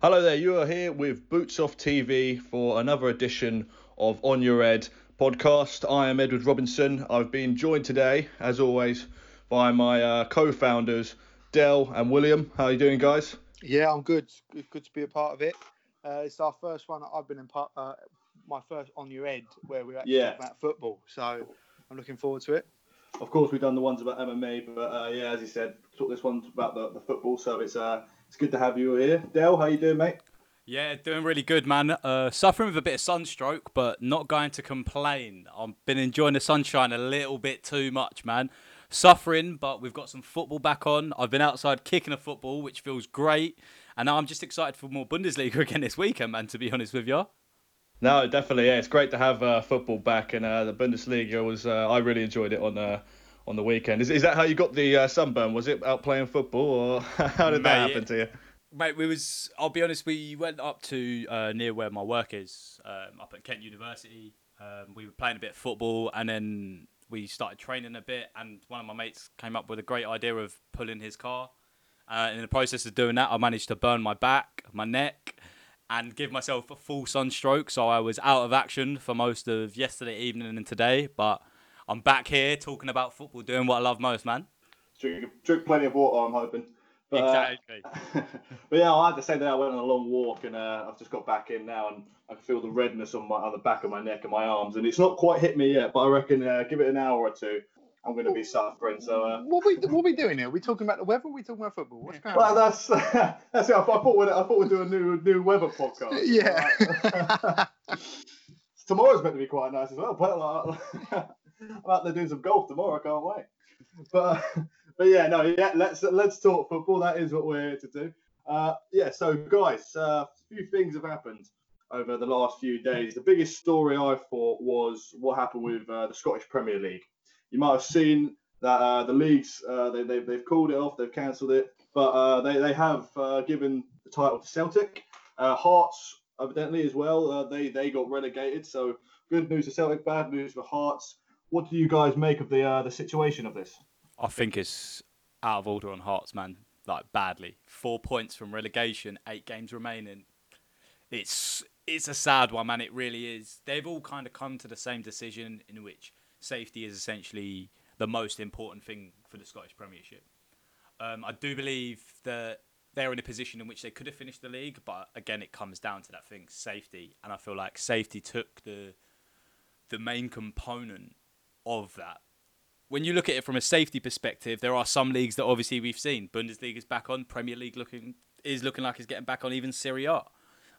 Hello there, you are here with Boots Off TV for another edition of On Your Head podcast. I am Edward Robinson. I've been joined today, as always, by my uh, co-founders Dell and William. How are you doing, guys? Yeah, I'm good. Good, good to be a part of it. Uh, it's our first one. I've been in part, uh, my first on your head where we're actually Yeah. talking about football. So I'm looking forward to it. Of course, we've done the ones about MMA, but uh, yeah, as you said, talk this one about the, the football. So it's uh, it's good to have you here. Dell, how you doing, mate? Yeah, doing really good, man. Uh, suffering with a bit of sunstroke, but not going to complain. I've been enjoying the sunshine a little bit too much, man. Suffering, but we've got some football back on. I've been outside kicking a football, which feels great. And now I'm just excited for more Bundesliga again this weekend, man, to be honest with you. No, definitely. Yeah, it's great to have uh, football back, and uh, the Bundesliga was. Uh, I really enjoyed it on uh, on the weekend. Is, is that how you got the uh, sunburn? Was it out playing football, or how did that happen to you? Mate, we was. I'll be honest. We went up to uh, near where my work is, um, up at Kent University. Um, we were playing a bit of football, and then we started training a bit. And one of my mates came up with a great idea of pulling his car. Uh, in the process of doing that, I managed to burn my back, my neck, and give myself a full sunstroke. So I was out of action for most of yesterday evening and today. But I'm back here talking about football, doing what I love most, man. Drink, drink plenty of water, I'm hoping. But, uh, Exactly. but yeah, I had to say that I went on a long walk and uh, I've just got back in now and I can feel the redness on my on the back of my neck and my arms and it's not quite hit me yet, but I reckon uh, give it an hour or two, I'm going to be suffering. So uh, What we what we doing here? Are we talking about the weather? Or are we talking about football? What's going well, on? that's that's it. I, thought we'd I thought we'd do a new new weather podcast. Yeah. Tomorrow's meant to be quite nice as well. But like, I'm out there doing some golf tomorrow. I can't wait. But but yeah, no, yeah. Let's let's talk football. That is what we're here to do. Uh, yeah. So guys, uh, a few things have happened over the last few days. The biggest story I thought was what happened with uh, the Scottish Premier League. You might have seen that uh, the leagues uh, they, they've, they've called it off, they've cancelled it, but uh, they, they have uh, given the title to Celtic. Uh, Hearts, evidently, as well, uh, they, they got relegated. So good news for Celtic, bad news for Hearts. What do you guys make of the uh, the situation of this? I think it's out of order on Hearts, man. Like badly. Four points from relegation, eight games remaining. It's it's a sad one, man. It really is. They've all kind of come to the same decision in which safety is essentially the most important thing for the Scottish Premiership. Um, I do believe that they're in a position in which they could have finished the league, but again, it comes down to that thing, safety. And I feel like safety took the the main component of that when you look at it from a safety perspective, there are some leagues that obviously we've seen. Bundesliga is back on, Premier League looking is looking like it's getting back on, even Serie A.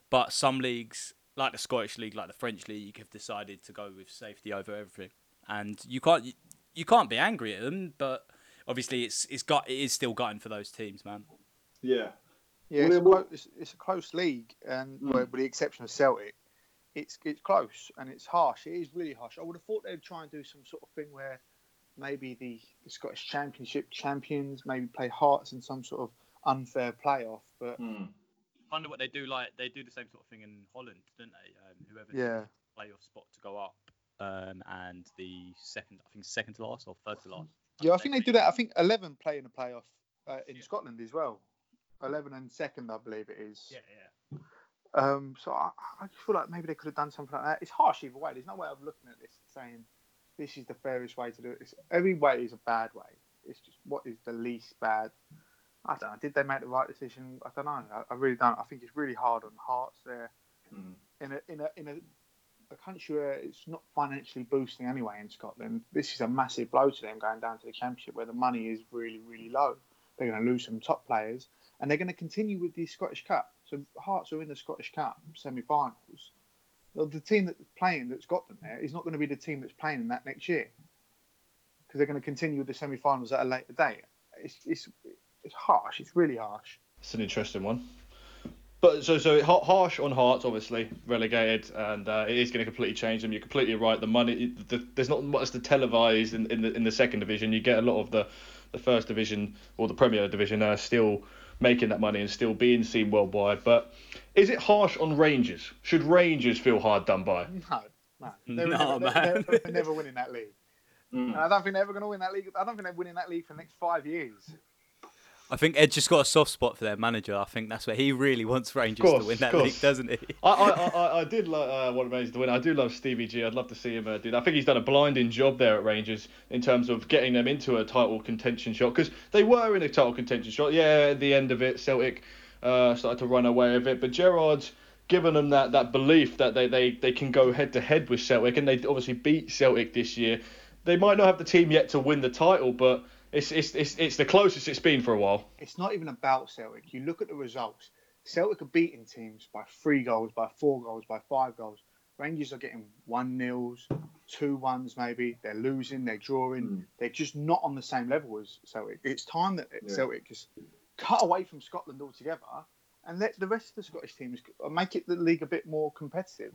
But some leagues, like the Scottish League, like the French League, have decided to go with safety over everything. And you can't you, you can't be angry at them, but obviously it's it's got it is still gutting for those teams, man. Yeah. Yeah, it's a, Well, it's, it's a close league, and Mm. well, with the exception of Celtic, it's it's close and it's harsh. It is really harsh. I would have thought they'd try and do some sort of thing where maybe the, the Scottish Championship champions maybe play Hearts in some sort of unfair playoff, but Hmm. wonder what they do. Like they do the same sort of thing in Holland, don't they? Um, whoever yeah, playoff spot to go up, um, and the second, I think second to last or third to last. yeah. I think they do that. I think eleven play in a playoff uh, in Yeah. Scotland as well. Eleven and second, I believe it is. Yeah, yeah. Um, so I, I feel like maybe they could have done something like that. It's harsh either way. There's no way of looking at this and saying this is the fairest way to do it. It's, every way is a bad way. It's just what is the least bad. I don't know. Did they make the right decision? I don't know. I, I really don't. I think it's really hard on Hearts there Hmm. in a in a in a, a country where it's not financially boosting anyway in Scotland. This is a massive blow to them going down to the championship where the money is really really low. They're going to lose some top players, and they're going to continue with the Scottish Cup. So Hearts are in the Scottish Cup semi-finals. Well, the team that's playing that's got them there is not going to be the team that's playing in that next year because they're going to continue with the semi-finals at a later date. It's it's it's harsh. It's really harsh. It's an interesting one. But so so ha- harsh on Hearts, obviously relegated, and uh, it is going to completely change them. You're completely right. The money, the, there's not much to televise in, in the in the second division. You get a lot of the, the first division or the Premier Division uh, still making that money and still being seen worldwide. But is it harsh on Rangers? Should Rangers feel hard done by? No, no, they were No, never, man. They're, they're never winning that league. Mm. And I don't think they're ever going to win that league. I don't think they're winning that league for the next five years. I think Ed just got a soft spot for their manager. I think that's where he really wants Rangers Course, to win that league, doesn't he? I, I, I, I did like, uh, want Rangers to win. I do love Stevie G. I'd love to see him uh, do that. I think he's done a blinding job there at Rangers in terms of getting them into a title contention shot because they were in a title contention shot. Yeah, at the end of it, Celtic uh, started to run away with it, but Gerrard's given them that, that belief that they, they, they can go head to head with Celtic, and they obviously beat Celtic this year. They might not have the team yet to win the title, but it's it's it's, it's the closest it's been for a while. It's not even about Celtic. You look at the results. Celtic are beating teams by three goals, by four goals, by five goals. Rangers are getting one nils, two ones maybe. They're losing, they're drawing. Mm. They're just not on the same level as Celtic. It's time that Yeah. Celtic just cut away from Scotland altogether and let the rest of the Scottish teams make it the league a bit more competitive.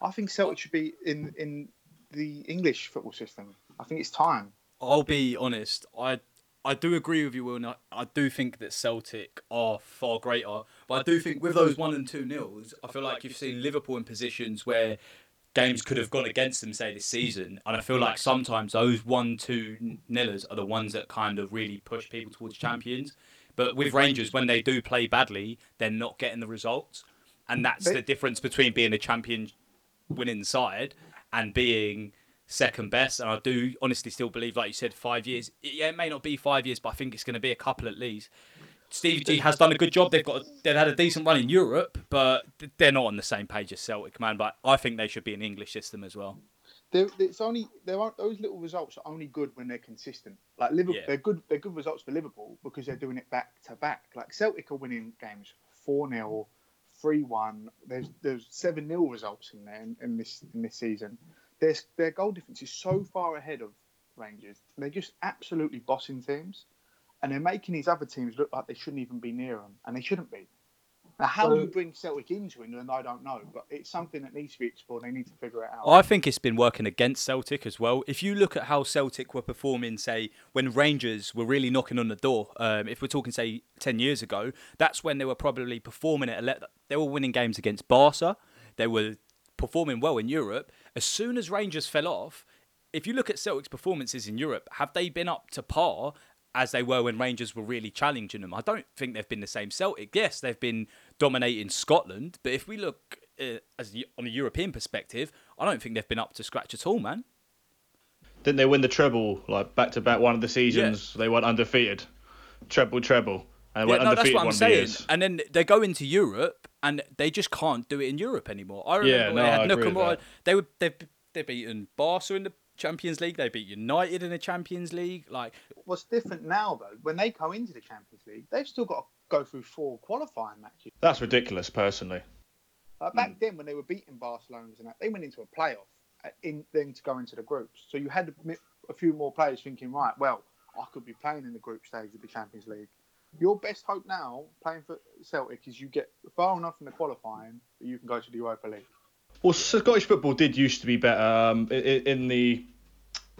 I think Celtic should be in in the English football system. I think it's time. I'll be honest. I I do agree with you, Will. and I, I do think that Celtic are far greater, but I do think with those one and two nils, I feel like you've seen Liverpool in positions where games could have gone against them, say this season, and I feel like sometimes those one two nillers are the ones that kind of really push people towards champions. But with Rangers, when they do play badly, they're not getting the results, and that's the difference between being a champion winning side and being second best. And I do honestly still believe, like you said, five years. Yeah, it may not be five years, but I think it's going to be a couple at least. Stevie G has done a good job. They've got they've had a decent run in Europe, but they're not on the same page as Celtic, man. But I think they should be in an English system as well. They're, it's only there aren't those little results are only good when they're consistent. Like Liverpool, Yeah. they're good. They're good results for Liverpool because they're doing it back to back. Like Celtic are winning games four 0 three one. There's there's seven 0 results in there in, in this in this season. Their their goal difference is so far ahead of Rangers. They're just absolutely bossing teams, and they're making these other teams look like they shouldn't even be near them, and they shouldn't be. Now, how So- you bring Celtic into England, I don't know, but it's something that needs to be explored. They need to figure it out. I think it's been working against Celtic as well. If you look at how Celtic were performing, say, when Rangers were really knocking on the door, um, if we're talking, say, 10 years ago, that's when they were probably performing at a level. They were winning games against Barca. They were performing well in Europe. As soon as Rangers fell off, if you look at Celtic's performances in Europe, have they been up to par as they were when Rangers were really challenging them? I don't think they've been the same Celtic. Yes, they've been dominating Scotland, but if we look uh, as the, on a European perspective, I don't think they've been up to scratch at all, man. Didn't they win the treble like back to back? One of the seasons they went undefeated, treble treble, and Yeah, went no, that's what I'm one of the saying. years. And then they go into Europe and they just can't do it in Europe anymore. I remember Yeah, no, they had I agree with Nakamura. that. They were they've they've beaten Barca in the Champions League. They beat United in the Champions League. Like What's different now, though, when they go into the Champions League, they've still got to go through four qualifying matches. That's ridiculous, personally. Like back then, when they were beating Barcelona and that, they went into a playoff uh, in then to go into the groups. So you had a few more players thinking, right, well, I could be playing in the group stage of the Champions League. Your best hope now, playing for Celtic, is you get far enough in the qualifying that you can go to the Europa League. Well, Scottish football did used to be better um, in the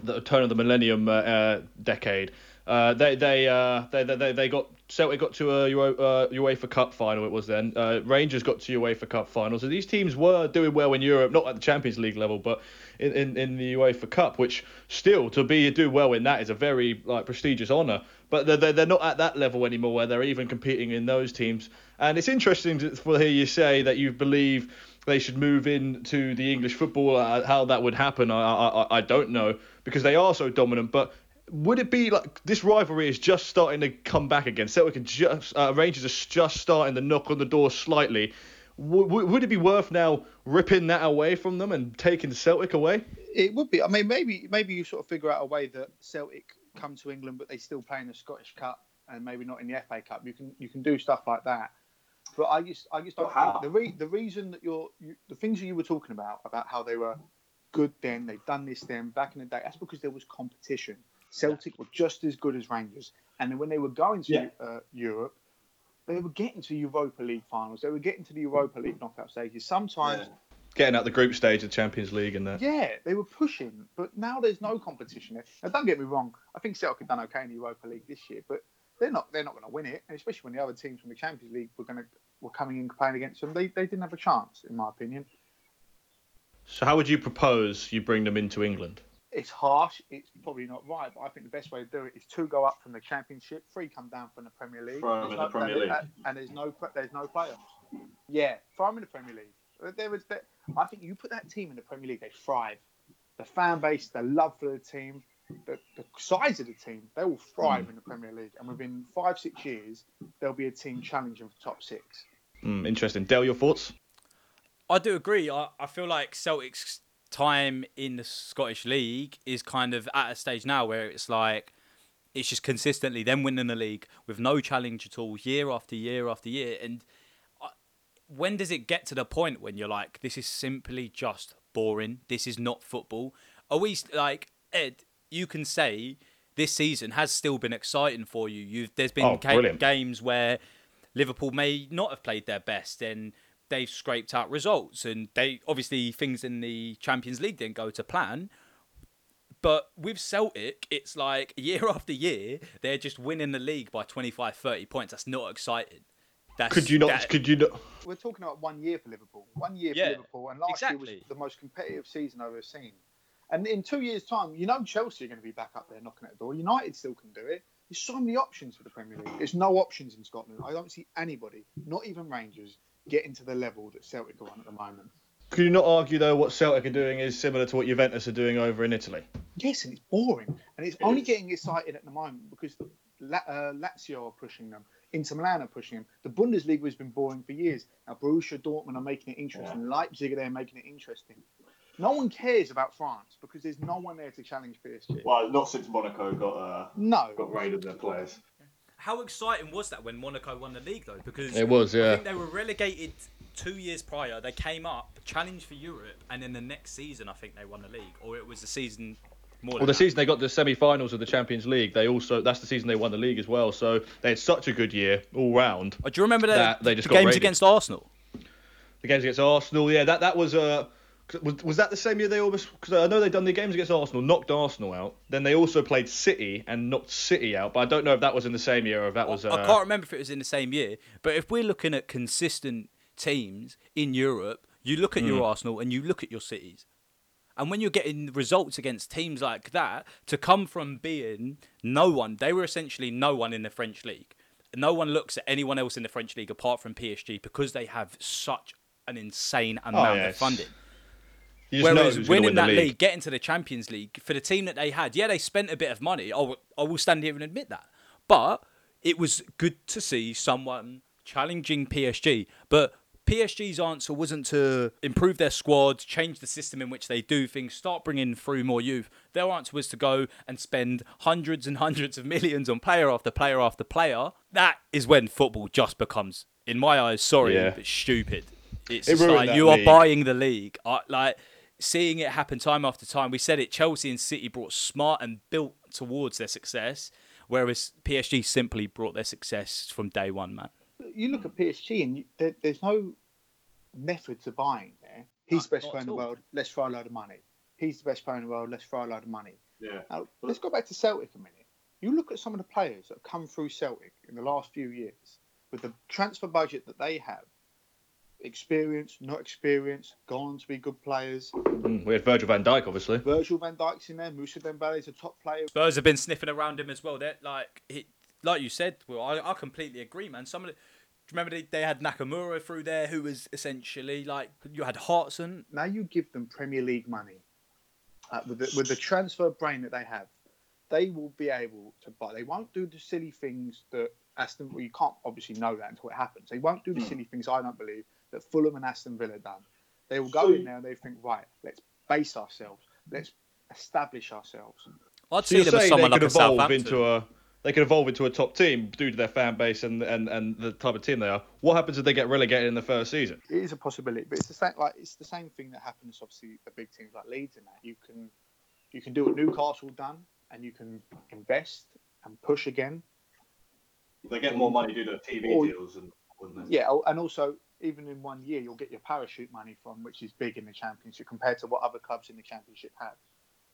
the turn of the millennium uh, uh, decade. Uh, they they, uh, they they they got Celtic got to a Euro, uh, UEFA Cup final. It was then uh, Rangers got to UEFA Cup final. So these teams were doing well in Europe, not at the Champions League level, but in, in, in the UEFA Cup, which still to be do well in that is a very like prestigious honour. But they're, they're, not at that level anymore where they're even competing in those teams. And it's interesting to hear you say that you believe they should move into the English football. Uh, how that would happen, I, I I don't know because they are so dominant. But would it be like this rivalry is just starting to come back again? Celtic and just uh, Rangers are just starting to knock on the door slightly. W- would it be worth now ripping that away from them and taking Celtic away? It would be. I mean, maybe maybe you sort of figure out a way that Celtic come to England, but they still play in the Scottish Cup and maybe not in the FA Cup. You can you can do stuff like that. But I just I just don't think the re- the reason that you're you, the things that you were talking about about how they were good then they've done this then back in the day. That's because there was competition. Celtic were just as good as Rangers, and then when they were going to Yeah. uh, Europe, they were getting to Europa League finals. They were getting to the Europa League knockout stages. Sometimes. Yeah. Getting out the group stage of the Champions League and that. Yeah, they were pushing, but now there's no competition there. Now, don't get me wrong. I think Celtic have done okay in the Europa League this year, but they're not they're not going to win it. And especially when the other teams from the Champions League were going to were coming in playing against them, they, they didn't have a chance, in my opinion. So how would you propose you bring them into England? it's harsh. It's probably not right, but I think the best way to do it is two go up from the Championship, three come down from the Premier League, Throw 'em There's in no- the Premier and, League. and there's no there's no playoffs. Yeah, throw them in the Premier League. There was that. I think you put that team in the Premier League, they thrive. The fan base, the love for the team, the, the size of the team, they will thrive Hmm. in the Premier League. And within five six years, there'll be a team challenging for top six. Hmm, interesting. Dale, your thoughts? I do agree. I, I feel like Celtic's time in the Scottish League is kind of at a stage now where it's like it's just consistently them winning the league with no challenge at all, year after year after year. And I- when does it get to the point when you're like, this is simply just boring? This is not football. Are we like Ed? You can say this season has still been exciting for you. You've there's been Oh, ga- games where Liverpool may not have played their best and they've scraped out results and they obviously things in the Champions League didn't go to plan. But with Celtic, it's like year after year, they're just winning the league by 25, 30 points. That's not exciting. That's, Could you not? that- Could you not? We're talking about one year for Liverpool. One year Yeah, for Liverpool, and last year was the most competitive season I've ever seen. And in two years' time, you know Chelsea are going to be back up there knocking at the door. United still can do it. There's so many options for the Premier League. There's no options in Scotland. I don't see anybody, not even Rangers, getting to the level that Celtic are on at the moment. Could you not argue though what Celtic are doing is similar to what Juventus are doing over in Italy? Yes, and it's boring, and it's only getting excited at the moment because La- uh, Lazio are pushing them, Inter Milan are pushing them. The Bundesliga has been boring for years. Now Borussia Dortmund are making it interesting. Leipzig are there making it interesting. No one cares about France because there's no one there to challenge PSG. Well, not since Monaco got uh, No, got rid of their players. How exciting was that when Monaco won the league, though? Because It was, Yeah, I yeah. think they were relegated two years prior. They came up, challenged for Europe, and then the next season, I think they won the league, or it was the season more. Well, the that. season they got the semi-finals of the Champions League, they also that's the season they won the league as well. So they had such a good year all round. Oh, do you remember the, that they just the got games raided. against Arsenal? The games against Arsenal, yeah, that that was uh, was, was that the same year they almost? Because I know they done the games against Arsenal, knocked Arsenal out. Then they also played City and knocked City out. But I don't know if that was in the same year or if that was. Uh, I can't remember if it was in the same year, but if we're looking at consistent teams in Europe, you look at Hmm. your Arsenal and you look at your cities. And when you're getting results against teams like that, to come from being no one, they were essentially no one in the French league. No one looks at anyone else in the French league apart from PSG because they have such an insane oh, amount yes. of funding. You just know Whereas winning win that league. league. getting to the Champions League for the team that they had, yeah, they spent a bit of money. I will, I will stand here and admit that. But it was good to see someone challenging PSG. But PSG's answer wasn't to improve their squad, change the system in which they do things, start bringing through more youth. Their answer was to go and spend hundreds and hundreds of millions on player after player after player. That is when football just becomes, in my eyes, sorry, Yeah. but stupid. It's It like you are buying the league. I, like seeing it happen time after time. We said it. Chelsea and City brought smart and built towards their success, whereas PSG simply brought their success from day one. Man, you look at PSG and you, there, there's no method to buying there. He's the best player in the world. Let's throw a load of money. He's the best player in the world. Let's throw a load of money. Yeah. Now, let's go back to Celtic a minute. You look at some of the players that have come through Celtic in the last few years with the transfer budget that they have, experience, not experience, gone to be good players. Mm, we had Virgil van Dijk, obviously. Virgil van Dijk's in there. Moussa Dembele's a top player. Spurs have been sniffing around him as well. They're like, he, like you said, well, I, I completely agree, man. Some of the, do you remember they, they had Nakamura through there, who was essentially like you had Hartson. Now you give them Premier League money uh, with, the, with the transfer brain that they have. They will be able to buy. They won't do the silly things that Aston. Well, you can't obviously know that until it happens. They won't do the silly things. I don't believe that Fulham and Aston Villa done. They will go in there and they think, right, let's base ourselves. Let's establish ourselves. I'd So see them as someone they like could a evolve Southampton. into a they could evolve into a top team due to their fan base and, and, and the type of team they are. What happens if they get relegated in the first season? It is a possibility, but it's the same. Like it's the same thing that happens. Obviously, the big teams like Leeds and that you can you can do what Newcastle done, and you can invest and push again. They get more money due to TV Or- deals and wouldn't they? Yeah, oh, and also even in one year you'll get your parachute money from, which is big in the championship compared to what other clubs in the championship have.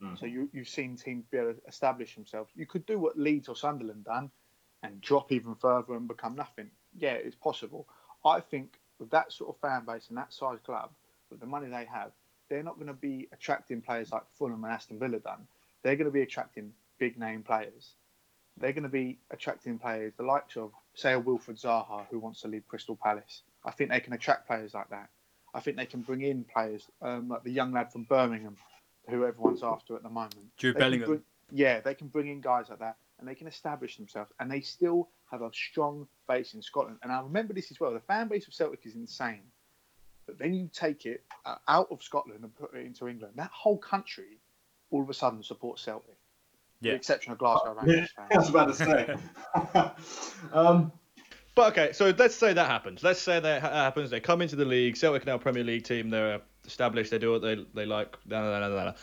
Mm. So you you've seen teams be able to establish themselves. You could do what Leeds or Sunderland done, and drop even further and become nothing. Yeah, it's possible. I think with that sort of fan base and that size club, with the money they have, they're not going to be attracting players like Fulham and Aston Villa done. They're going to be attracting big name players. They're going to be attracting players the likes of, say, a Wilfred Zaha who wants to leave Crystal Palace. I think they can attract players like that. I think they can bring in players um, like the young lad from Birmingham, who everyone's after at the moment. Jude They Bellingham. bring- yeah, they can bring in guys like that, and they can establish themselves, and they still have a strong base in Scotland. And I remember this as well. The fan base of Celtic is insane, but then you take it uh, out of Scotland and put it into England. That whole country, all of a sudden, supports Celtic. Yeah. the exception of Glasgow Yeah, Rangers I was about to say. um, But okay, so let's say that happens. Let's say that happens. They come into the league. Celtic now Premier League team. They're established. They do what they they like. Da, da, da, da, da.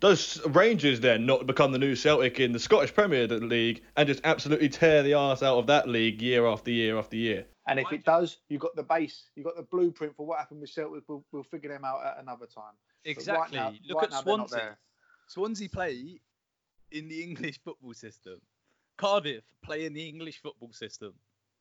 Does Rangers then not become the new Celtic in the Scottish Premier League and just absolutely tear the arse out of that league year after year after year? And if it does, you've got the base, you've got the blueprint for what happened with Celtic. We'll, we'll figure them out at another time. But right Exactly. now- Look right at now they're not Swansea. Swansea play in the English football system. Cardiff play in the English football system.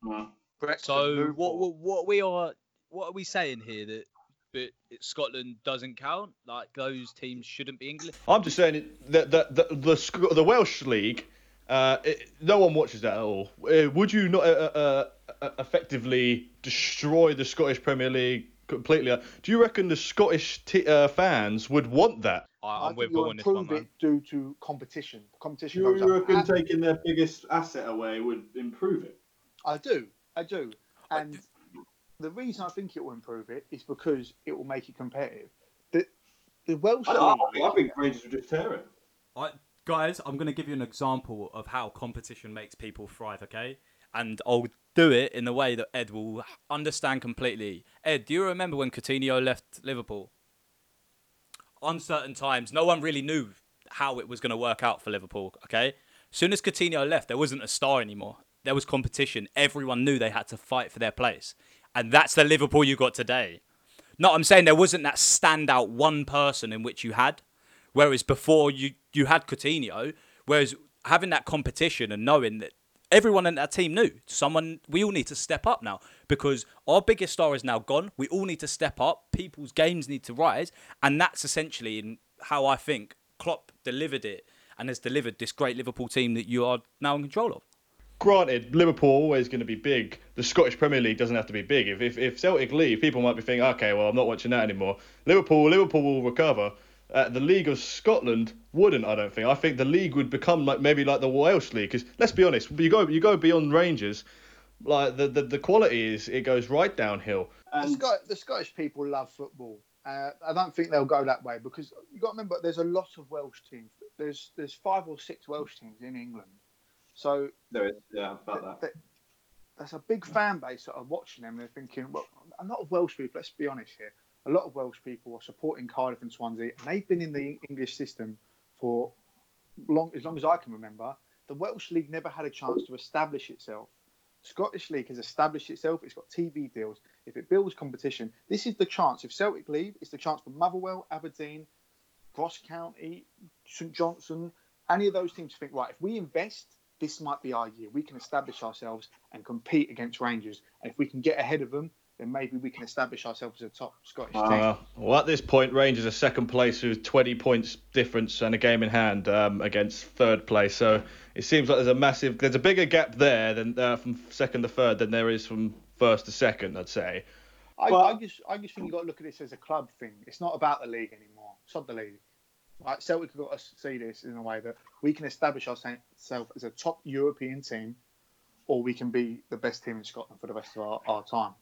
Mm. Brexit, So what, what what we are what are we saying here that but Scotland doesn't count? Like those teams shouldn't be English. I'm just saying that the the the, Sc- the Welsh league. Uh, it, no one watches that at all. Uh, would you not uh, uh, uh, effectively destroy the Scottish Premier League completely? Do you reckon the Scottish t- uh, fans would want that? I, I I'm think with you'll Paul on this one, improve man. it due to competition. Competition you reckon taking their biggest asset away would improve it? I do, I do, and the reason I think it will improve it is because it will make it competitive. The the Welsh I, don't- I, think, I think Rangers would just tear it. I, guys, I'm going to give you an example of how competition makes people thrive, okay? And I'll do it in the way that Ed will understand completely. Ed, do you remember when Coutinho left Liverpool? Uncertain times. No one really knew how it was going to work out for Liverpool, okay? As soon as Coutinho left, there wasn't a star anymore. There was competition. Everyone knew they had to fight for their place. And that's the Liverpool you got today. No, I'm saying there wasn't that standout one person in which you had. Whereas before you you had Coutinho, whereas having that competition and knowing that everyone in that team knew someone we all need to step up now because our biggest star is now gone. We all need to step up. People's games need to rise, and that's essentially in how I think Klopp delivered it and has delivered this great Liverpool team that you are now in control of. Granted, Liverpool are always going to be big. The Scottish Premier League doesn't have to be big. If, if if Celtic leave, people might be thinking, okay, well, I'm not watching that anymore. Liverpool, Liverpool will recover. Uh, the League of Scotland wouldn't, I don't think. I think the league would become like maybe like the Welsh League. Because let's be honest, you go you go beyond Rangers, like the, the the quality is it goes right downhill. the, Scot- the Scottish people love football. Uh, I don't think they'll go that way because you got to remember there's a lot of Welsh teams. There's there's five or six Welsh teams in England, so there is, yeah, about that. th- th- there's a big fan base that are watching them. They're thinking, well, a lot of Welsh people. Let's be honest here. A lot of Welsh people are supporting Cardiff and Swansea, and they've been in the English system for long as long as I can remember. The Welsh league never had a chance to establish itself. Scottish league has established itself. It's got TV deals. If it builds competition, this is the chance. If Celtic leave, it's the chance for Motherwell, Aberdeen, Ross County, St Johnstone, any of those teams to think, right, if we invest, this might be our year. We can establish ourselves and compete against Rangers. And if we can get ahead of them, then maybe we can establish ourselves as a top Scottish team. Uh, well, at this point, Rangers are second place with 20 points difference and a game in hand um, against third place. So it seems like there's a massive, there's a bigger gap there than uh, from second to third than there is from first to second. I'd say. I, But- I just, I just think you've got to look at this as a club thing. It's not about the league anymore. It's not the league. Right, Celtic have got to see this in a way that we can establish ourselves as a top European team, or we can be the best team in Scotland for the rest of our, our time.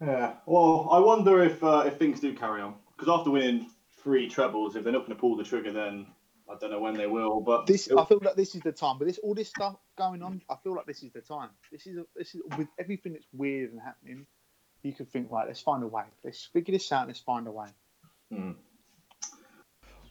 Yeah. Well, I wonder if uh, if things do carry on because after winning three trebles, if they're not going to pull the trigger, then I don't know when they will. But This, I feel like this is the time. But this, all this stuff going on, I feel like this is the time. This is, this is with everything that's weird and happening. You could think, right, let's find a way. Let's figure this out. Let's find a way.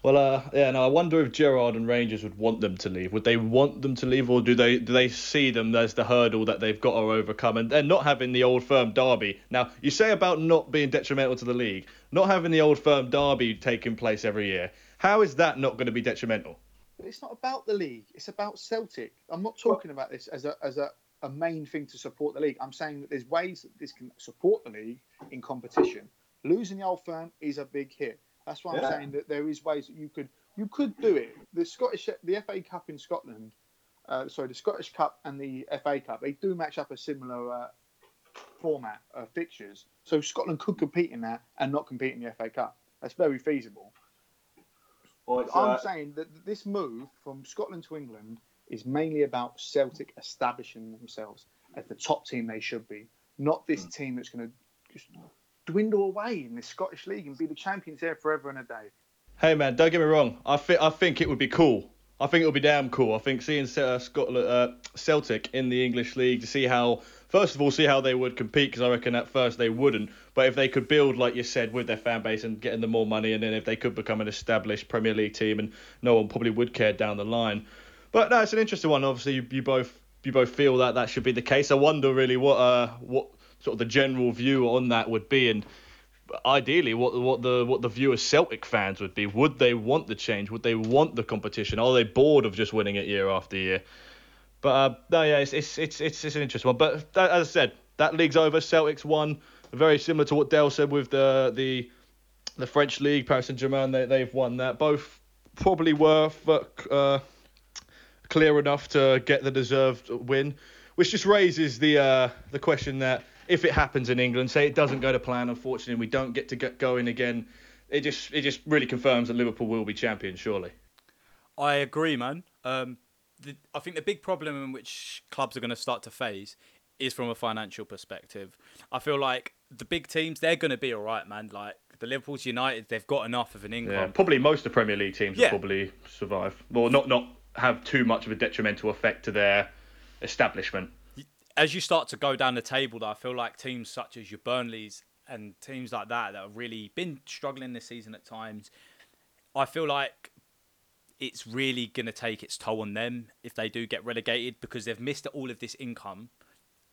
Well, uh, yeah, no, I wonder if Gerrard and Rangers would want them to leave. Would they want them to leave, or do they do they see them as the hurdle that they've got to overcome, and they're not having the old firm derby? Now, you say about not being detrimental to the league, not having the old firm derby taking place every year. How is that not going to be detrimental? It's not about the league. It's about Celtic. I'm not talking about this as a as a, a main thing to support the league. I'm saying that there's ways that this can support the league in competition. Losing the old firm is a big hit. That's why Yeah. I'm saying that there is ways that you could you could do it. The Scottish, the FA Cup in Scotland, uh, sorry, the Scottish Cup and the FA Cup, they do match up a similar uh, format of fixtures. So Scotland could compete in that and not compete in the FA Cup. That's very feasible. Well, I'm uh, saying that this move from Scotland to England is mainly about Celtic establishing themselves as the top team they should be, not this team that's going to just dwindle away in the Scottish League and be the champions there forever and a day. Hey man, don't get me wrong. I think I think it would be cool. I think it would be damn cool. I think seeing uh, Scotland, uh, Celtic in the English league to see how, first of all, see how they would compete because I reckon at first they wouldn't. But if they could build, like you said, with their fan base and getting them more money, and then if they could become an established Premier League team, and no one probably would care down the line. But no, it's an interesting one. Obviously, you, you both you both feel that that should be the case. I wonder really what uh what sort of the general view on that would be, and ideally what what the what the view of Celtic fans would be. Would they want the change? Would they want the competition? Are they bored of just winning it year after year? But uh, no, yeah, it's it's it's it's, an interesting one. But that, as I said, that league's over. Celtics won. Very similar to what Dale said with the the the French league, Paris Saint Germain. They they've won that. Both probably were uh, clear enough to get the deserved win, which just raises the uh, the question that if it happens in England, say it doesn't go to plan, unfortunately, we don't get to get going again. It just it just really confirms that Liverpool will be champion, surely. I agree, man. Um, the, I think the big problem in which clubs are going to start to face is from a financial perspective. I feel like the big teams they're going to be all right, man. Like the Liverpool's United, they've got enough of an income. Yeah, probably most of the Premier League teams Yeah. will probably survive. Well, not not have too much of a detrimental effect to their establishment. As you start to go down the table, though, I feel like teams such as your Burnleys and teams like that that have really been struggling this season at times, I feel like it's really going to take its toll on them if they do get relegated because they've missed all of this income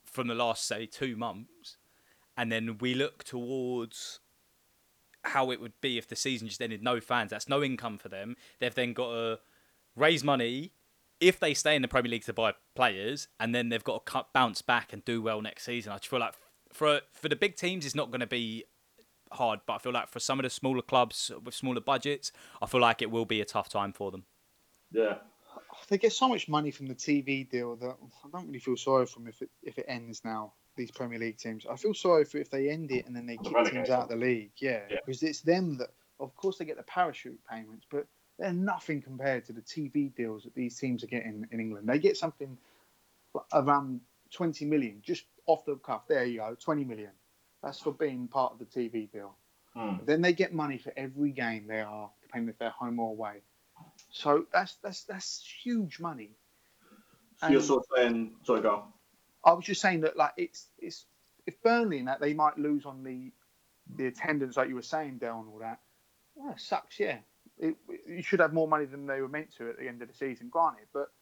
from the last, say, two months. And then we look towards how it would be if the season just ended no fans. That's no income for them. They've then got to raise money if they stay in the Premier League to buy players, and then they've got to cut, bounce back and do well next season. I just feel like for for the big teams, it's not going to be hard, but I feel like for some of the smaller clubs with smaller budgets, I feel like it will be a tough time for them. yeah. They get so much money from the TV deal that I don't really feel sorry for them if it if it ends now. These Premier League teams, I feel sorry for if they end it and then they kick relegate teams out of the league. Yeah, Yeah. because it's them that, of course, they get the parachute payments, but they're nothing compared to the TV deals that these teams are getting in England. They get something around 20 million just off the cuff. There you go, 20 million. That's for being part of the TV deal. Hmm. Then they get money for every game they are, depending if they're home or away. So that's that's that's huge money. So you're sort of saying, sorry, go. I was just saying that like it's it's if Burnley and that they might lose on the the attendance like you were saying, Dale, and all that. Well, it sucks, yeah. It, you should have more money than they were meant to at the end of the season, granted. But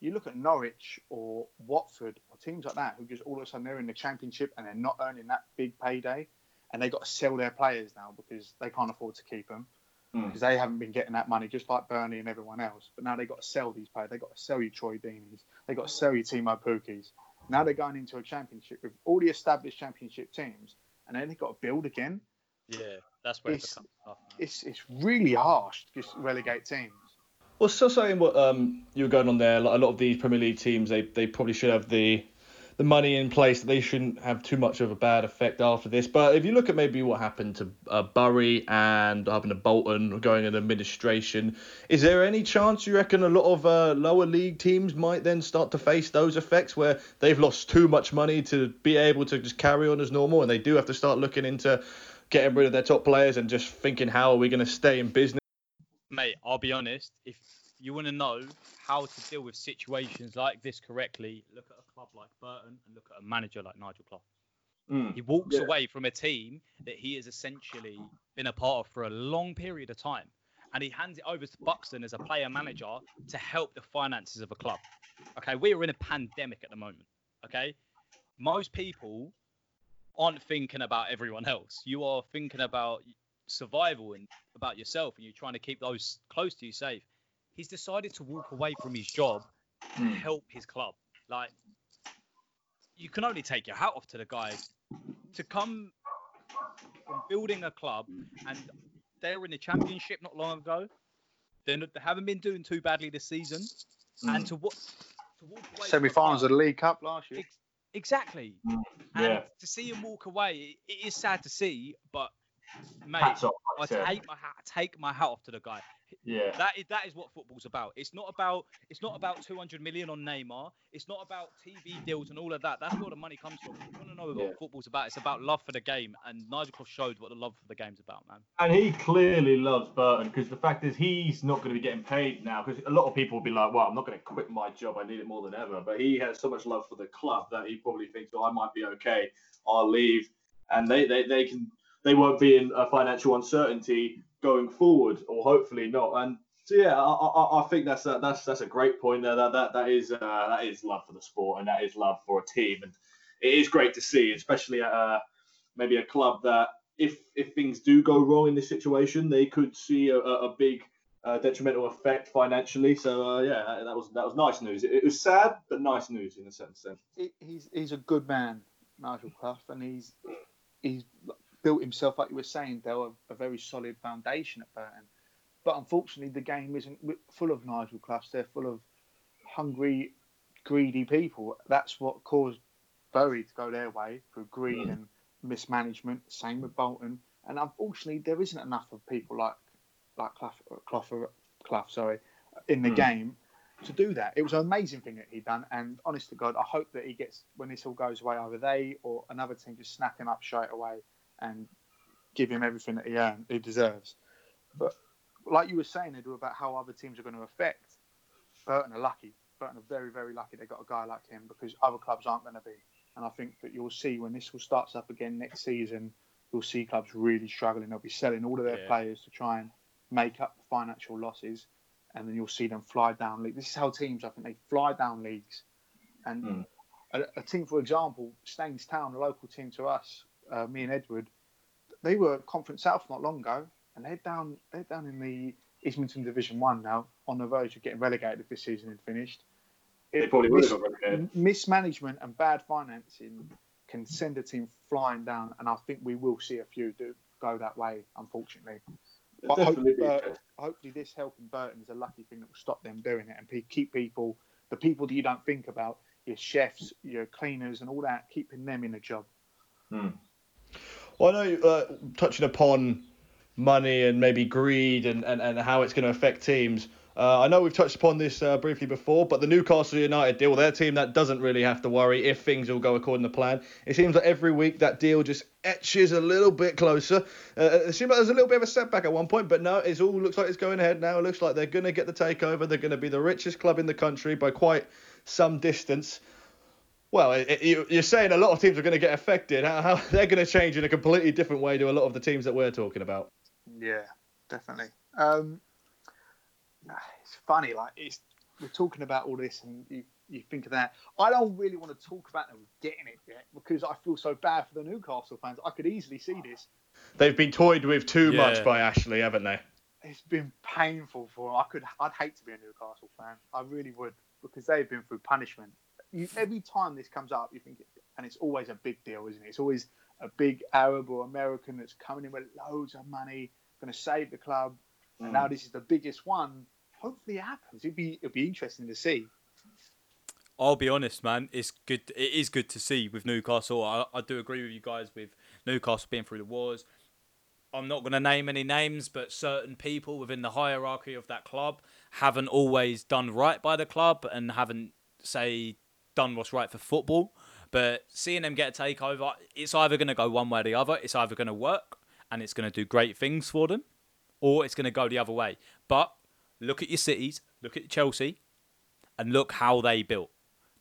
you look at Norwich or Watford or teams like that who just all of a sudden they're in the championship and they're not earning that big payday, and they got to sell their players now because they can't afford to keep them Hmm. because they haven't been getting that money just like Burnley and everyone else. But now they got to sell these players. They got to sell you Troy Deeney's. They got to sell you Teemu Pukki's. Now they're going into a championship with all the established championship teams, and then they've got to build again. Yeah, that's where it It's- becomes tough. It's it's really harsh to just relegate teams. Well, still saying what um you were going on there. Like a lot of these Premier League teams, they they probably should have the the money in place. They shouldn't have too much of a bad effect after this. But if you look at maybe what happened to uh, Bury and what happened to Bolton going in administration, is there any chance you reckon a lot of uh, lower league teams might then start to face those effects where they've lost too much money to be able to just carry on as normal, and they do have to start looking into getting rid of their top players and just thinking how are we going to stay in business? Mate, I'll be honest. If you want to know how to deal with situations like this correctly, look at a club like Burton and look at a manager like Nigel Clough. Hmm. He walks Yeah. away from a team that he has essentially been a part of for a long period of time, and he hands it over to Buxton as a player manager to help the finances of a club. Okay, we are in a pandemic at the moment. Okay, most people aren't thinking about everyone else. You are thinking about survival and about yourself, and you're trying to keep those close to you safe. He's decided to walk away from his job to Hmm. help his club. Like, you can only take your hat off to the guy to come from building a club and they were in the championship not long ago. They're not, they haven't been doing too badly this season, Mm. and to what to walk away Semi-finals of the League Cup last year. Exactly. Mm, And yeah. to see him walk away, it, it is sad to see, but mate, Hats off, I take my hat, take my hat off to the guy. Yeah. That is that is what football's about. It's not about it's not about 200 million on Neymar. It's not about TV deals and all of that. That's where the money comes from. If you want to know Yeah. what football's about, it's about love for the game. And Nigel Cross showed what the love for the game's about, man. And he clearly loves Burton because the fact is he's not going to be getting paid now because a lot of people will be like, well, I'm not going to quit my job. I need it more than ever. But he has so much love for the club that he probably thinks, oh, I might be okay. I'll leave. And they, they, they can they won't be in a financial uncertainty going forward or hopefully not. And so yeah, I, I, I think that's a, that's that's a great point there. That that, that is uh, that is love for the sport and that is love for a team. And it is great to see, especially at uh, maybe a club that if if things do go wrong in this situation, they could see a, a big uh, detrimental effect financially. So uh, yeah, that, was that was nice news. It, it was sad, but nice news in a sense. Then. he- he's he's a good man, Nigel Clough, and he's he's built himself like you were saying. They're a, a very solid foundation at Burton, but unfortunately, the game isn't full of Nigel Cloughs. They're full of hungry, greedy people. That's what caused Bury to go their way through greed and mismanagement. Same with Bolton, and unfortunately, there isn't enough of people like like Clough, Clough, Clough sorry, in the Mm. game to do that. It was an amazing thing that he done, and honest to God, I hope that he gets when this all goes away, either they or another team just snap him up straight away and give him everything that he earned, he deserves. But like you were saying, Edu, about how other teams are going to affect Burton are lucky. Burton are very, very lucky they got a guy like him because other clubs aren't going to be. And I think that you'll see when this all starts up again next season, you'll see clubs really struggling. They'll be selling all of their Yeah. players to try and make up the financial losses, and then you'll see them fly down league. This is how teams, I think, they fly down leagues. And Mm. a, a team, for example, Staines Town, a local team to us, uh, me and Edward, they were Conference South not long ago, and they're down, they're down in the Isthmian Division One now, on the verge of getting relegated if this season had finished. They It- probably would mis- have got relegated. mismanagement and bad financing can send a team flying down, and I think we will see a few do go that way, unfortunately. But definitely be hope- a case. Hopefully, this helping Burton is a lucky thing that will stop them doing it and pe- keep people, the people that you don't think about, your chefs, your cleaners, and all that, keeping them in a job. Hmm. Well, I know uh, touching upon money and maybe greed and, and, and how it's going to affect teams. Uh, I know we've touched upon this uh, briefly before, but the Newcastle United deal, their team that doesn't really have to worry if things will go according to plan. It seems like every week that deal just etches a little bit closer. Uh, it seemed like there's a little bit of a setback at one point, but no, it all looks like it's going ahead now. It looks like they're going to get the takeover. They're going to be the richest club in the country by quite some distance. Well, it, it, you- you're saying a lot of teams are going to get affected. How, how they're going to change in a completely different way to a lot of the teams that we're talking about. Yeah, definitely. Um, it's funny, like it's we're talking about all this, and you, you think of that. I don't really want to talk about them getting it yet because I feel so bad for the Newcastle fans. I could easily see this. They've been toyed with too Yeah. much by Ashley, haven't they? It's been painful for them. I could, I'd hate to be a Newcastle fan. I really would because they've been through punishment. You, every time this comes up, you think, and it's always a big deal, isn't it? It's always a big Arab or American that's coming in with loads of money, going to save the club, and now mm. this is the biggest one. Hopefully, it happens. It'd be, it'd be interesting to see. I'll be honest, man. It's good. It is good to see with Newcastle. I, I do agree with you guys with Newcastle being through the wars. I'm not going to name any names, but certain people within the hierarchy of that club haven't always done right by the club and haven't, say, done what's right for football. But seeing them get a takeover, it's either going to go one way or the other. It's either going to work and it's going to do great things for them, or it's going to go the other way. But look at your cities, look at Chelsea, and look how they built.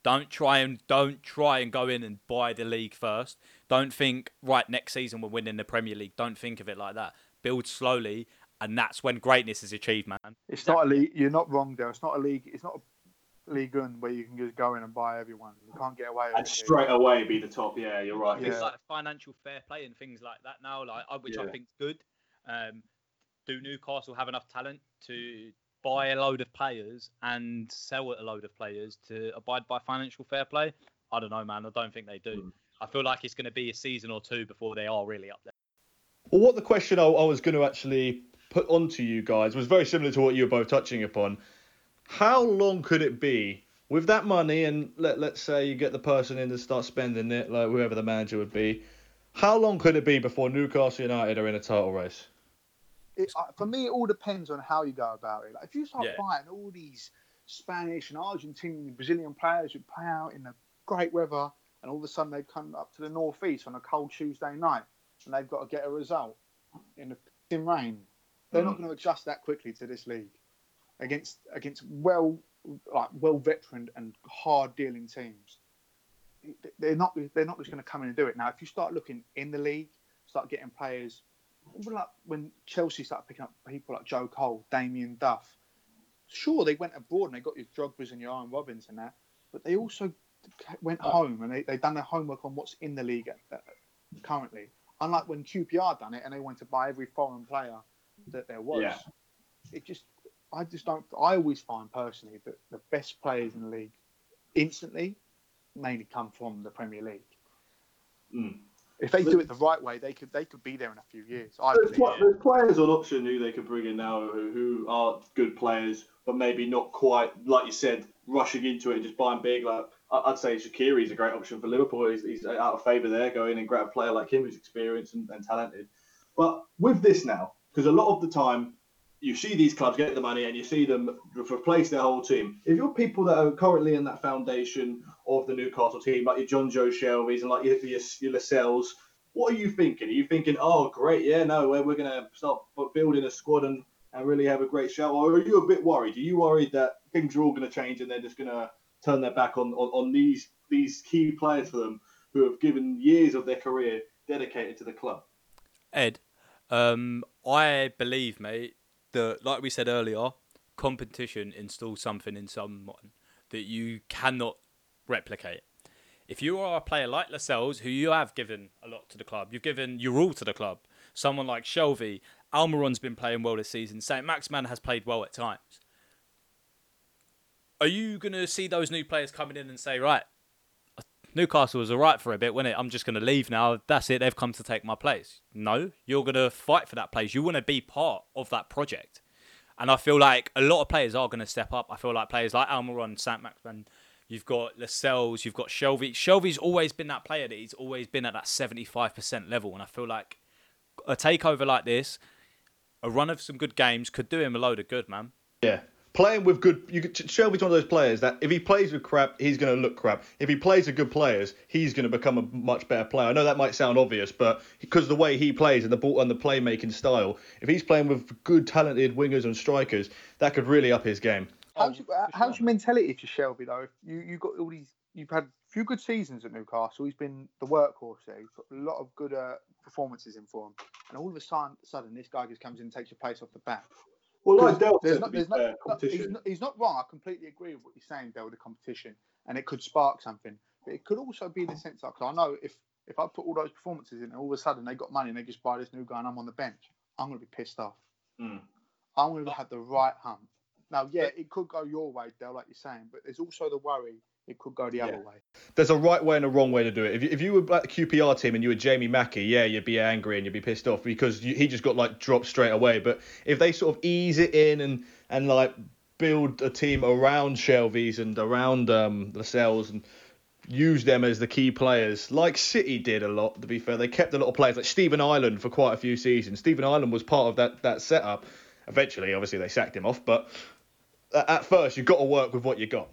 Don't try and don't try and go in and buy the league first. Don't think right next season we're winning the Premier League. Don't think of it like that. Build slowly, and that's when greatness is achieved, man. It's not a league. You're not wrong there. It's not a league. It's not a league one where you can just go in and buy everyone. You can't get away with And it. straight away be the top. Yeah, you're right. Yeah. It's like financial fair play and things like that now, like which I Yeah. think's good. Um, do Newcastle have enough talent to buy a load of players and sell a load of players to abide by financial fair play? I don't know, man. I don't think they do. Hmm. I feel like it's going to be a season or two before they are really up there. Well, what the question I, I was going to actually put onto you guys was very similar to what you were both touching upon. How long could it be with that money, and let let's say you get the person in to start spending it, like whoever the manager would be. How long could it be before Newcastle United are in a title race? It, uh, for me, it all depends on how you go about it. Like if you start Yeah. buying all these Spanish and Argentinian, and Brazilian players who play out in the great weather, and all of a sudden they come up to the northeast on a cold Tuesday night, and they've got to get a result in the in rain, they're not going to adjust that quickly to this league against against well like well veteran and hard dealing teams. They're not they're not just going to come in and do it. Now, if you start looking in the league, start getting players like when Chelsea started picking up people like Joe Cole, Damien Duff. Sure, they went abroad and they got your Drogbas and your Arjen Robbens and that, but they also went home and they they done their homework on what's in the league currently. Unlike when QPR done it and they went to buy every foreign player that there was. Yeah. It just, I just don't. I always find personally that the best players in the league instantly mainly come from the Premier League. Mm. If they do it the right way, they could they could be there in a few years. I There's, there's players on option who they could bring in now who, who are good players, but maybe not quite, like you said, rushing into it and just buying big. Like I'd say Shaqiri is a great option for Liverpool. He's, he's out of favour there. Go in and grab a player like him who's experienced and, and talented. But with this now, because a lot of the time you see these clubs get the money and you see them replace their whole team. If you're people that are currently in that foundation of the Newcastle team, like your Jonjo Shelvey's and like your, your, your Lascelles, what are you thinking? Are you thinking, oh, great, yeah, no, we're, we're going to start building a squad and, and really have a great show? Or are you a bit worried? Are you worried that things are all going to change and they're just going to turn their back on, on, on these these key players for them who have given years of their career dedicated to the club? Ed, um, I believe, mate, that like we said earlier, competition installs something in someone that you cannot replicate. If you are a player like Lascelles, who you have given a lot to the club, you've given your all to the club. Someone like Shelvey, Almiron's been playing well this season. Saint-Maximin has played well at times. Are you going to see those new players coming in and say, right, Newcastle was all right for a bit, wasn't it? I'm just going to leave now. That's it. They've come to take my place. No, you're going to fight for that place. You want to be part of that project. And I feel like a lot of players are going to step up. I feel like players like Almiron, Saint-Maximin, you've got Lascelles, you've got Shelvey. Shelvey's always been that player that he's always been at that 75% level. And I feel like a takeover like this, a run of some good games could do him a load of good, man. Yeah. Playing with good, you could, Shelvey's one of those players that if he plays with crap, he's going to look crap. If he plays with good players, he's going to become a much better player. I know that might sound obvious, but because the way he plays and the ball and the playmaking style, if he's playing with good, talented wingers and strikers, that could really up his game. How's, your, Oh, how's your mentality for Shelvey though? If you you got all these, you've had a few good seasons at Newcastle. He's been the workhorse there. He's got a lot of good uh, performances in for him, and all of a sudden, sudden this guy just comes in and takes your place off the bat. Well, like Del There's said, not, there's not, fair, no, he's, not, he's not wrong. I completely agree with what you're saying, Del, the competition, and it could spark something. But it could also be in the sense that, because I know if if I put all those performances in, and all of a sudden they got money and they just buy this new guy and I'm on the bench, I'm going to be pissed off. Mm. I'm going to have the right hump. Now, yeah, it could go your way, Del, like you're saying, but there's also the worry it could go the other way. There's a right way and a wrong way to do it. If you, if you were like the QPR team and you were Jamie Mackie, yeah, you'd be angry and you'd be pissed off because you, he just got like dropped straight away. But if they sort of ease it in and and like build a team around Shelvey's and around um, Lascelles and use them as the key players, like City did a lot. To be fair, they kept a lot of players like Stephen Ireland for quite a few seasons. Stephen Ireland was part of that that setup. Eventually, obviously, they sacked him off, but at at first, you've got to work with what you got.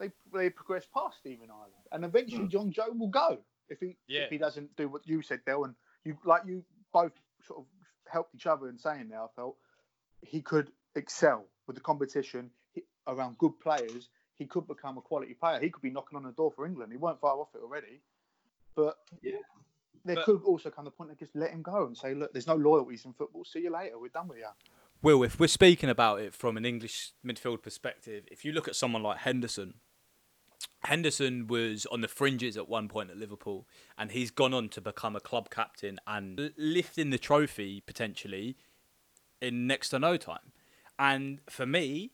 They they progress past Stephen Ireland, and eventually hmm. Jonjo will go if he Yeah. if he doesn't do what you said, Del, and you like you both sort of helped each other in saying there. I felt he could excel with the competition he, around good players. He could become a quality player. He could be knocking on the door for England. He weren't far off it already, but Yeah. there But- could also come the point of just let him go and say, look, there's no loyalties in football. See you later. We're done with you. Will, if we're speaking about it from an English midfield perspective, if you look at someone like Henderson, Henderson was on the fringes at one point at Liverpool, and he's gone on to become a club captain and lifting the trophy potentially in next to no time. And for me,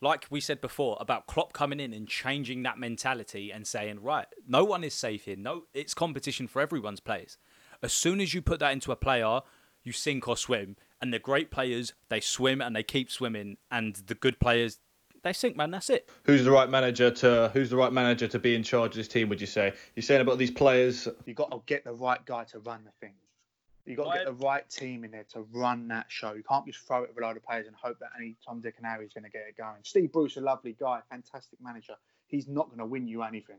like we said before about Klopp coming in and changing that mentality and saying, right, no one is safe here. No, it's competition for everyone's place. As soon as you put that into a player, you sink or swim. And the great players, they swim and they keep swimming, and the good players, they sink, man. That's it. Who's the right manager to Who's the right manager to be in charge of this team? Would you say? You're saying about these players. You got to get the right guy to run the thing. You got to get the right team in there to run that show. You can't just throw it with a load of players and hope that any Tom Dick and Harry is going to get it going. Steve Bruce, a lovely guy, fantastic manager. He's not going to win you anything.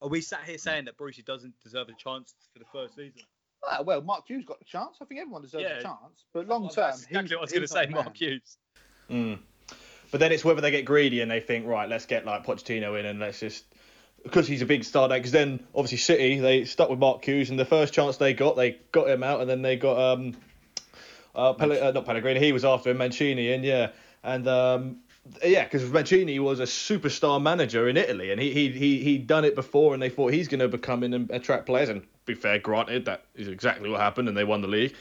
Are we sat here saying that Brucey doesn't deserve a chance for the first season? Ah, well, Mark Hughes got the chance. I think everyone deserves Yeah. a chance. But long term, That's exactly what I was going to say, Mark Hughes. Mm. But then it's whether they get greedy and they think, right, let's get like Pochettino in and let's just because he's a big star. Because then obviously City they stuck with Mark Hughes and the first chance they got, they got him out and then they got um, uh, Pelle- uh not Pellegrini, he was after him, Mancini, and yeah, and um, yeah, because Mancini was a superstar manager in Italy and he he he he'd done it before and they thought he's going to become in and attract players. And be fair, granted that is exactly what happened and they won the league.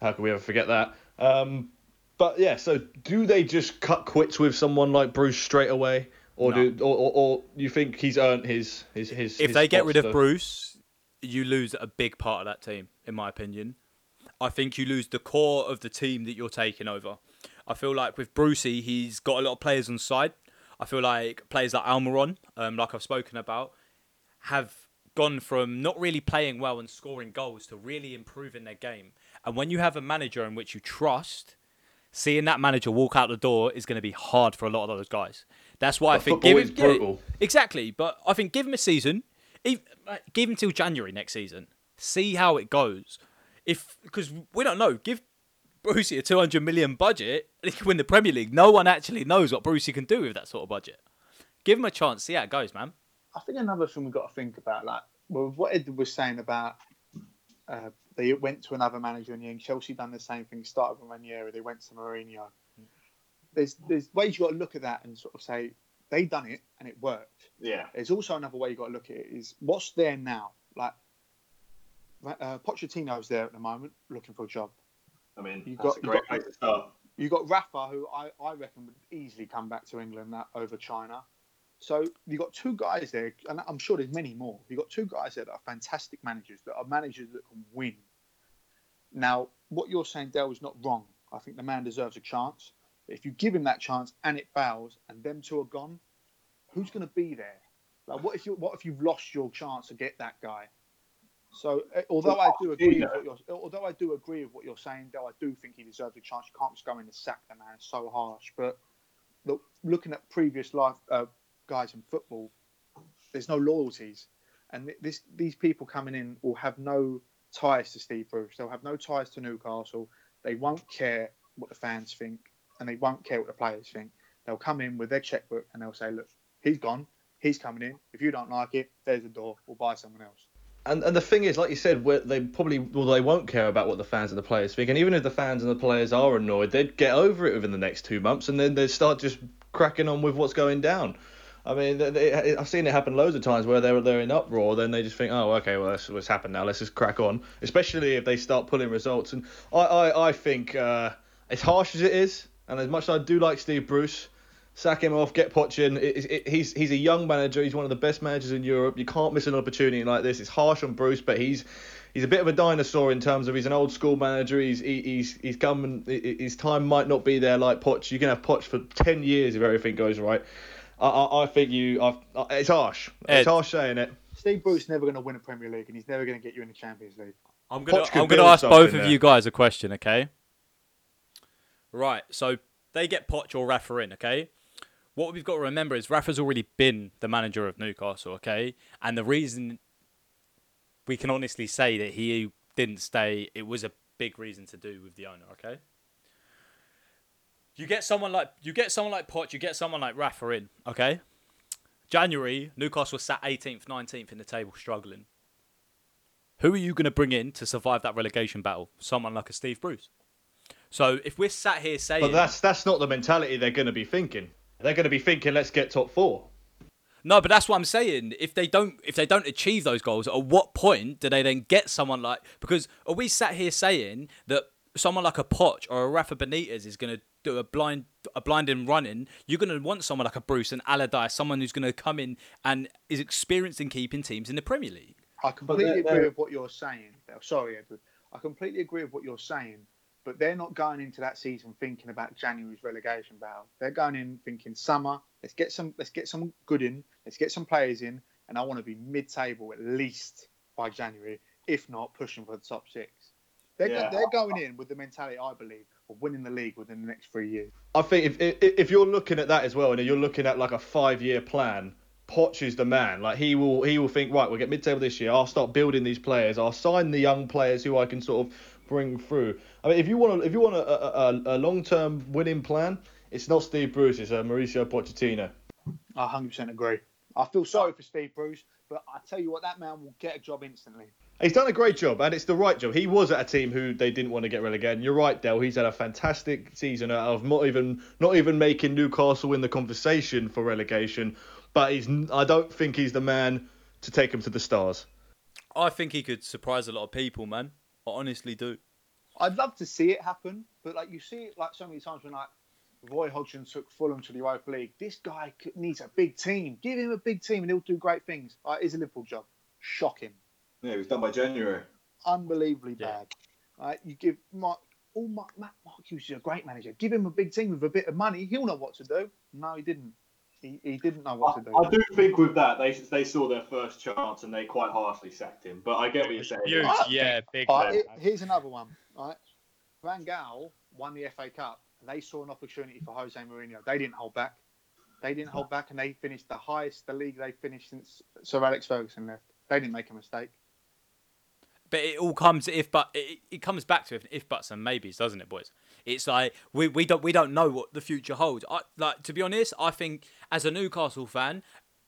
How can we ever forget that? Um, but yeah, so do they just cut quits with someone like Bruce straight away, or No. do or, or, or you think he's earned his his his? If his they get rid of Bruce, you lose a big part of that team, in my opinion. I think you lose the core of the team that you're taking over. I feel like with Brucey, he's got a lot of players on side. I feel like players like Almiron, um, like I've spoken about, have gone from not really playing well and scoring goals to really improving their game. And when you have a manager in which you trust, seeing that manager walk out the door is going to be hard for a lot of those guys. That's why I think give him, yeah, brutal. exactly. But I think give him a season, ev- give him till January next season. See how it goes. If because we don't know, give Brucey a 200 million budget, he can win the Premier League. No one actually knows what Brucey can do with that sort of budget. Give him a chance. See how it goes, man. I think another thing we've got to think about, like, well, what Ed was saying about uh, they went to another manager in the end. Chelsea done the same thing. Started with Ranieri, they went to Mourinho. There's there's ways you got to look at that and sort of say they done it and it worked. Yeah. There's also another way you got to look at it is what's there now. Like uh, Pochettino's there at the moment looking for a job. I mean, You that's got- a you great got- place to start. You got Rafa, who I, I reckon would easily come back to England that, over China. So you've got two guys there, and I'm sure there's many more. You've got two guys there that are fantastic managers, that are managers that can win. Now, what you're saying, Dale, is not wrong. I think the man deserves a chance. But if you give him that chance and it fails, and them two are gone, who's going to be there? Like, what if you what if you've lost your chance to get that guy? So, uh, although I do agree with what you're, although I do agree with what you're saying, though I do think he deserves a chance. You can't just go in and sack the man; it's so harsh. But look, looking at previous life uh, guys in football, there's no loyalties, and this these people coming in will have no ties to Steve Bruce. They'll have no ties to Newcastle. They won't care what the fans think, and they won't care what the players think. They'll come in with their checkbook and they'll say, "Look, he's gone. He's coming in. If you don't like it, there's the door. We'll buy someone else." And and the thing is, like you said, they probably well they won't care about what the fans and the players think. And even if the fans and the players are annoyed, they'd get over it within the next two months, and then they'd start just cracking on with what's going down. I mean, they, they, I've seen it happen loads of times where they're they're in uproar, then they just think, oh, okay, well that's what's happened now. Let's just crack on. Especially if they start pulling results. And I I, I think uh, as harsh as it is, and as much as I do like Steve Bruce, sack him off, get Poch in. It, it, he's he's a young manager. He's one of the best managers in Europe. You can't miss an opportunity like this. It's harsh on Bruce, but he's he's a bit of a dinosaur in terms of he's an old school manager. He's he, he's he's come and his time might not be there like Poch. You can have Poch for ten years if everything goes right. I I, I think you. I've, I- it's harsh. Ed. It's harsh saying it. Steve Bruce never going to win a Premier League, and he's never going to get you in the Champions League. I'm gonna Poch I'm gonna ask both of there. you guys a question, okay? Right, so they get Poch or Rafa in, okay? What we've got to remember is Rafa's already been the manager of Newcastle, okay? And the reason we can honestly say that he didn't stay, it was a big reason to do with the owner, okay? You get someone like you get someone like Poch, you get someone like Rafa in, okay? January, Newcastle sat 18th, 19th in the table, struggling. Who are you going to bring in to survive that relegation battle? Someone like a Steve Bruce. So if we're sat here saying, But that's that's not the mentality they're going to be thinking. They're going to be thinking, let's get top four. no, but that's what I'm saying. If they don't, if they don't achieve those goals, at what point do they then get someone like? Because are we sat here saying that someone like a Poch or a Rafa Benitez is going to do a blind, a blinding running? You're going to want someone like a Bruce and Allardyce, someone who's going to come in and is experienced in keeping teams in the Premier League. I completely they're- agree they're- with what you're saying. Oh, sorry, Edward. I completely agree with what you're saying. but they're not going into that season thinking about January's relegation battle. They're going in thinking summer. Let's get some. Let's get some good in. Let's get some players in, and I want to be mid-table at least by January, if not pushing for the top six. They're, Yeah. they're going in with the mentality, I believe, of winning the league within the next three years. I think if, if you're looking at that as well, and you're looking at like a five year plan, Poch is the man. Like he will he will think right, we'll get mid table this year. I'll start building these players. I'll sign the young players who I can sort of bring through. I mean, if you want to, if you want a, a, a long term winning plan, it's not Steve Bruce, it's uh, Mauricio Pochettino. I 100% agree. I feel sorry for Steve Bruce, but I tell you what, that man will get a job instantly. He's done a great job, and it's the right job. He was at a team who they didn't want to get relegated. And you're right, Dell. He's had a fantastic season out of not even not even making Newcastle in the conversation for relegation. But he's I don't think he's the man to take him to the stars. I think he could surprise a lot of people, man. I honestly do. I'd love to see it happen, but like you see it like so many times when like Roy Hodgson took Fulham to the Europa League. This guy needs a big team. Give him a big team and he'll do great things. Uh, it's a Liverpool job. Shocking. Yeah, it was done by January. Unbelievably Yeah. bad. Right? You give Mark, all Mark, Matt Mark Hughes is a great manager. Give him a big team with a bit of money. He'll know what to do. No, he didn't. He, he didn't know what to do. I, I do think with that they they saw their first chance and they quite harshly sacked him. But I get what you're saying. Huge, I- yeah, big. All right, man. here- here's another one. All right, Van Gaal won the FA Cup. They saw an opportunity for Jose Mourinho. They didn't hold back. They didn't hold back, and they finished the highest the league they finished since Sir Alex Ferguson left. They didn't make a mistake. But it all comes if but it, it comes back to if, if buts and maybes, doesn't it, boys? It's like we, we don't we don't know what the future holds. I like to be honest, I think as a Newcastle fan,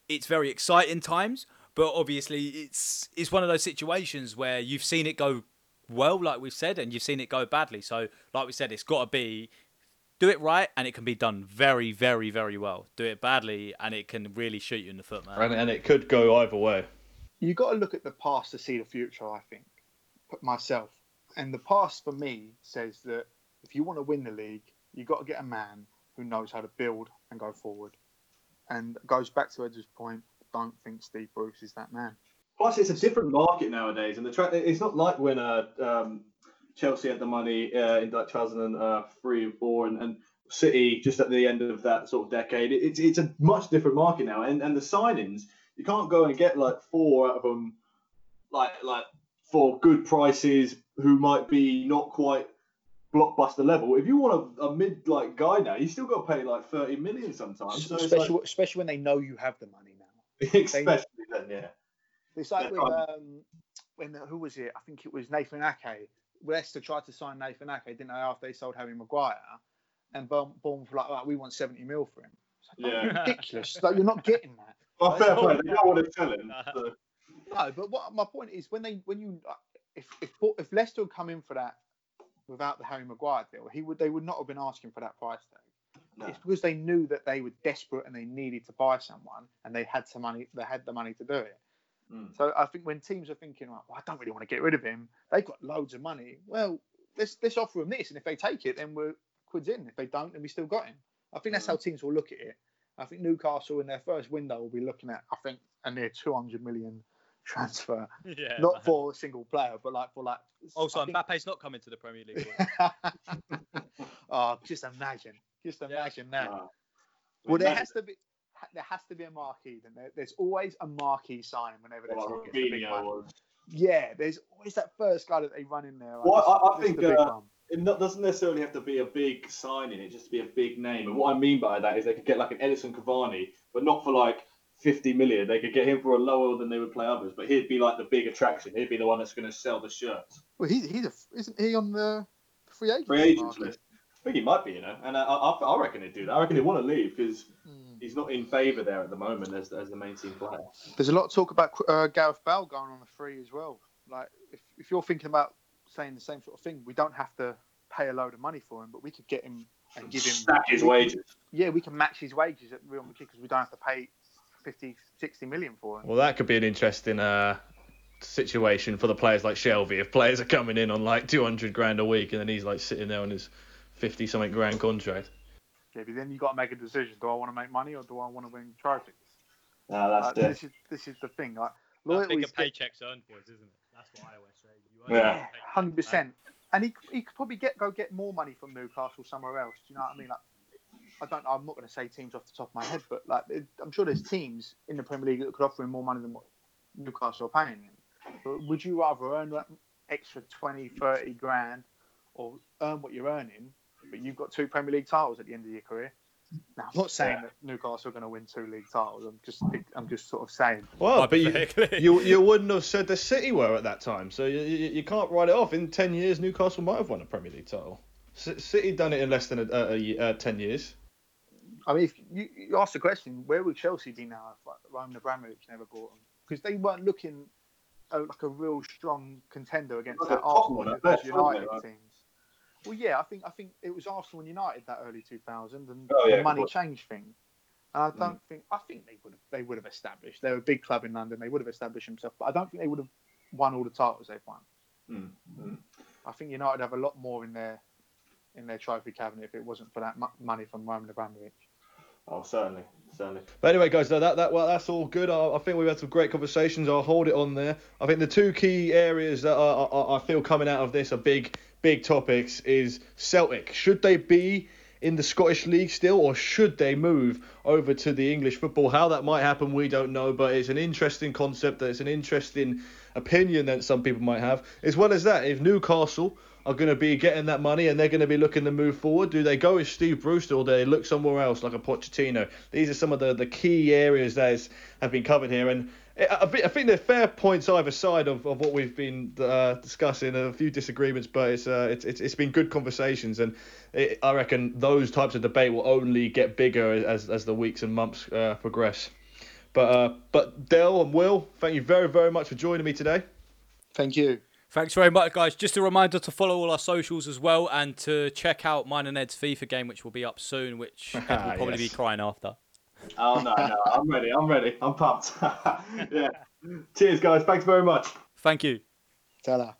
it's very exciting times, but obviously it's it's one of those situations where you've seen it go well, like we've said, and you've seen it go badly. So, like we said, it's got to be do it right, and it can be done very, very, very well. Do it badly, and it can really shoot you in the foot, man. And, and it could go either way. You got to look at the past to see the future. I think, myself, and the past for me says that if you want to win the league, you got to get a man who knows how to build and go forward. And goes back to Ed's point. Don't think Steve Bruce is that man. Plus, it's a different market nowadays, and the tra- it's not like when uh, um, Chelsea had the money uh, in like 2003 and four, and, and City just at the end of that sort of decade. It, it's it's a much different market now, and and the signings you can't go and get like four out of them, like like for good prices who might be not quite blockbuster level. If you want a, a mid like guy now, you still got to pay like 30 million sometimes. So especially, like, especially when they know you have the money now. especially then, yeah. It's like Yeah, with um, when who was it? I think it was Nathan Ake. Leicester tried to sign Nathan Ake, didn't they? After they sold Harry Maguire, and Bourne Bournemouth were like, right, we want seventy mil for him. It's like, Yeah. ridiculous. like you're not getting that. Well, fair play. They don't want to sell him. So. No, but what my point is when they when you if if if Leicester had come in for that without the Harry Maguire deal, he would they would not have been asking for that price tag. No. It's because they knew that they were desperate and they needed to buy someone and they had some money. They had the money to do it. Mm. So I think when teams are thinking, well, I don't really want to get rid of him, they've got loads of money. Well, let's let's offer him this, and if they take it, then we're quids in. If they don't, then we still got him. I think that's how teams will look at it. I think Newcastle in their first window will be looking at, I think, a near 200 million transfer, yeah. not man. for a single player, but like for like. Also, I think- Mbappe's not coming to the Premier League. oh, just imagine, just Yeah. imagine that. Uh, Well, there has to be. There has to be a marquee. Then there, there's always a marquee signing whenever there's Well, someone gets big Robinho one. Yeah, there's always that first guy that they run in there. like, Well, I- I think, the big uh, one. It not, doesn't necessarily have to be a big signing. It just to be a big name. And what I mean by that is they could get like an Edinson Cavani, but not for like 50 million. They could get him for a lower than they would play others. But he'd be like the big attraction. He'd be the one that's going to sell the shirts. Well, he's he's a, isn't he on the free agent Free agents list. I think he might be, you know. And I, I, I reckon he'd do that. I reckon he'd want to leave because Hmm. he's not in favour there at the moment as, as the main team player. There's a lot of talk about uh, Gareth Bale going on the free as well. Like, if, if you're thinking about saying the same sort of thing, we don't have to pay a load of money for him, but we could get him and give him. Stack his wages. Yeah, we can match his wages at Real Madrid because we don't have to pay 50, 60 million for him. Well, that could be an interesting uh, situation for the players like Shelvey. If players are coming in on like 200 grand a week and then he's like sitting there on his 50 something grand contract. Yeah, but then you got to make a decision: do I want to make money or do I want to win trophies? No, that's Uh, this is this is the thing. Like, That's loyalty bigger is paychecks earned, boys, isn't it? That's what I always say. You earn Yeah. hundred percent. and he he could probably get go get more money from Newcastle somewhere else. Do you know what I mean? Like, I don't. I'm not going to say teams off the top of my head, but like, it, I'm sure there's teams in the Premier League that could offer him more money than what Newcastle are paying him. But would you rather earn that extra 20, 30 grand, or earn what you're earning, but you've got two Premier League titles at the end of your career? Now, I'm not saying that Newcastle are going to win two league titles. I'm just, I'm just sort of saying. Well, but you, you you wouldn't have said the City were at that time, so you, you, you can't write it off. In ten years, Newcastle might have won a Premier League title. C- City done it in less than a, a, a, ye- uh, ten years. I mean, if you, you ask the question, where would Chelsea be now if like, Roman Abramovich never bought them? Because they weren't looking uh, like a real strong contender against Well, that Arsenal one and at those best, weren't they, United like? Teams. Well, yeah, I think I think it was Arsenal and United that early 2000, and Oh, yeah, the money of course. changed thing. And I don't think I think they would have they would have established. They're a big club in London. They would have established themselves, but I don't think they would have won all the titles they've won. Mm, mm. I think United have a lot more in their in their trophy cabinet if it wasn't for that mo- money from Roman Abramovich. Oh, certainly, certainly. But anyway, guys, that that well, that's all good. I, I think we've had some great conversations. I'll hold it on there. I think the two key areas that I, I, I feel coming out of this are big, big topics. Is Celtic should they be in the Scottish League still, or should they move over to the English football? How that might happen, we don't know. But it's an interesting concept. That it's an interesting opinion that some people might have. As well as that, if Newcastle are going to be getting that money and they're going to be looking to move forward, do they go with Steve Brewster or do they look somewhere else like a Pochettino? These are some of the, the key areas that is, have been covered here. And I, I I think they're fair points either side of, of what we've been uh, discussing. A few disagreements, but it's, uh, it's, it's, it's been good conversations. And it, I reckon those types of debate will only get bigger as, as the weeks and months uh, progress. But uh, but Dell and Will, thank you very very much for joining me today. Thank you. Thanks very much, guys. Just a reminder to follow all our socials as well and to check out mine and Ed's FIFA game, which will be up soon, which Ed will probably be crying after. Oh no, no, I'm ready. I'm ready. I'm pumped. yeah. Cheers, guys. Thanks very much. Thank you. Ta-da.